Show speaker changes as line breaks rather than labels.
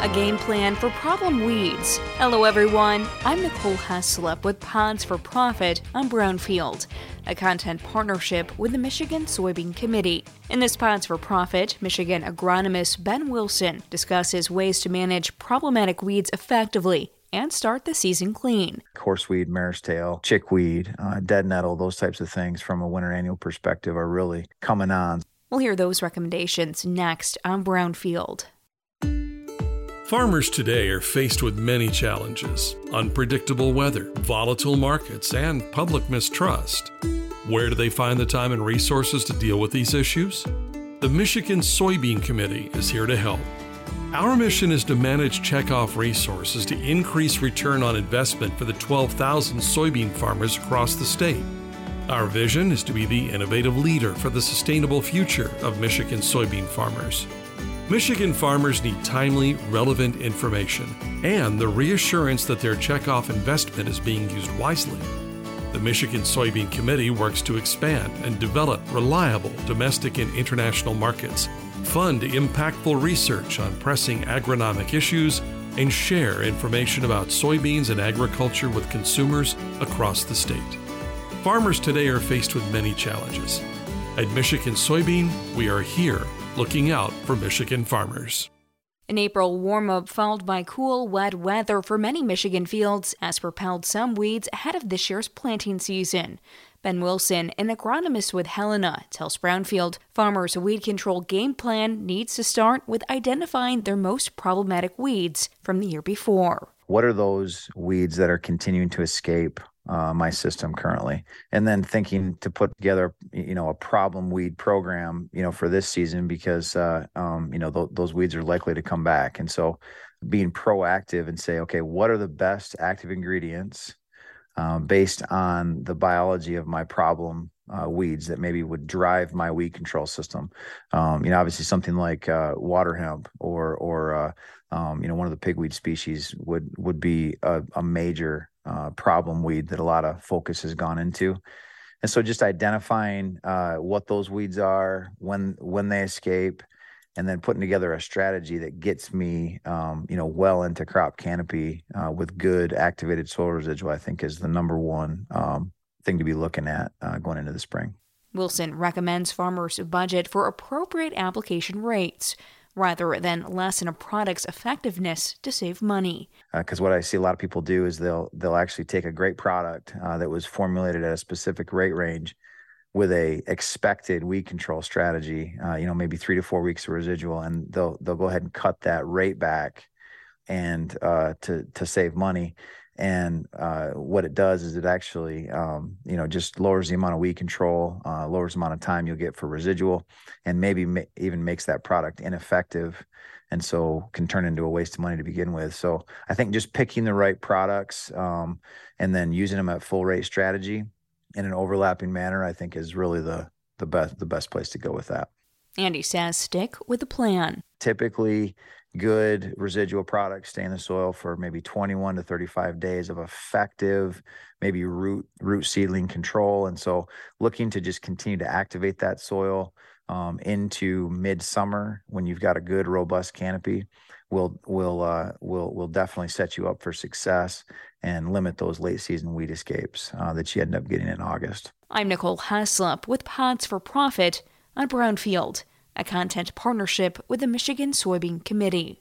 a game plan for problem weeds. Hello, everyone. I'm Nicole Heslop with Pods for Profit on Brownfield, a content partnership with the Michigan Soybean Committee. In this Pods for Profit, Michigan agronomist Ben Wilson discusses ways to manage problematic weeds effectively and start the season clean.
Horseweed, mare's tail, chickweed, uh, dead nettle, those types of things from a winter annual perspective are really coming on.
We'll hear those recommendations next on Brownfield.
Farmers today are faced with many challenges unpredictable weather, volatile markets, and public mistrust. Where do they find the time and resources to deal with these issues? The Michigan Soybean Committee is here to help. Our mission is to manage checkoff resources to increase return on investment for the 12,000 soybean farmers across the state. Our vision is to be the innovative leader for the sustainable future of Michigan soybean farmers. Michigan farmers need timely, relevant information and the reassurance that their checkoff investment is being used wisely. The Michigan Soybean Committee works to expand and develop reliable domestic and international markets, fund impactful research on pressing agronomic issues, and share information about soybeans and agriculture with consumers across the state. Farmers today are faced with many challenges. At Michigan Soybean, we are here looking out for Michigan farmers.
An April warm up followed by cool, wet weather for many Michigan fields has propelled some weeds ahead of this year's planting season. Ben Wilson, an agronomist with Helena, tells Brownfield farmers' weed control game plan needs to start with identifying their most problematic weeds from the year before.
What are those weeds that are continuing to escape uh, my system currently and then thinking to put together you know a problem weed program you know for this season because uh, um, you know th- those weeds are likely to come back and so being proactive and say okay what are the best active ingredients um, based on the biology of my problem uh, weeds that maybe would drive my weed control system. Um, you know, obviously something like uh, water hemp or or uh, um, you know one of the pigweed species would would be a, a major uh, problem weed that a lot of focus has gone into. And so just identifying uh, what those weeds are, when when they escape, and then putting together a strategy that gets me, um, you know, well into crop canopy uh, with good activated soil residual, I think is the number one um, thing to be looking at uh, going into the spring.
Wilson recommends farmers budget for appropriate application rates rather than lessen a product's effectiveness to save money.
Because uh, what I see a lot of people do is they'll they'll actually take a great product uh, that was formulated at a specific rate range with a expected weed control strategy, uh, you know, maybe three to four weeks of residual, and they'll they'll go ahead and cut that rate back and uh, to to save money and uh, what it does is it actually um, you know just lowers the amount of weed control uh, lowers the amount of time you'll get for residual and maybe ma- even makes that product ineffective and so can turn into a waste of money to begin with. So i think just picking the right products um, and then using them at full rate strategy in an overlapping manner i think is really the the best the best place to go with that.
Andy says stick with the plan.
Typically good residual products stay in the soil for maybe 21 to 35 days of effective maybe root root seedling control and so looking to just continue to activate that soil um, into midsummer when you've got a good robust canopy will will uh, will will definitely set you up for success and limit those late season weed escapes uh, that you end up getting in August.
I'm Nicole Heslop with Pods for Profit on Brownfield a content partnership with the Michigan Soybean Committee.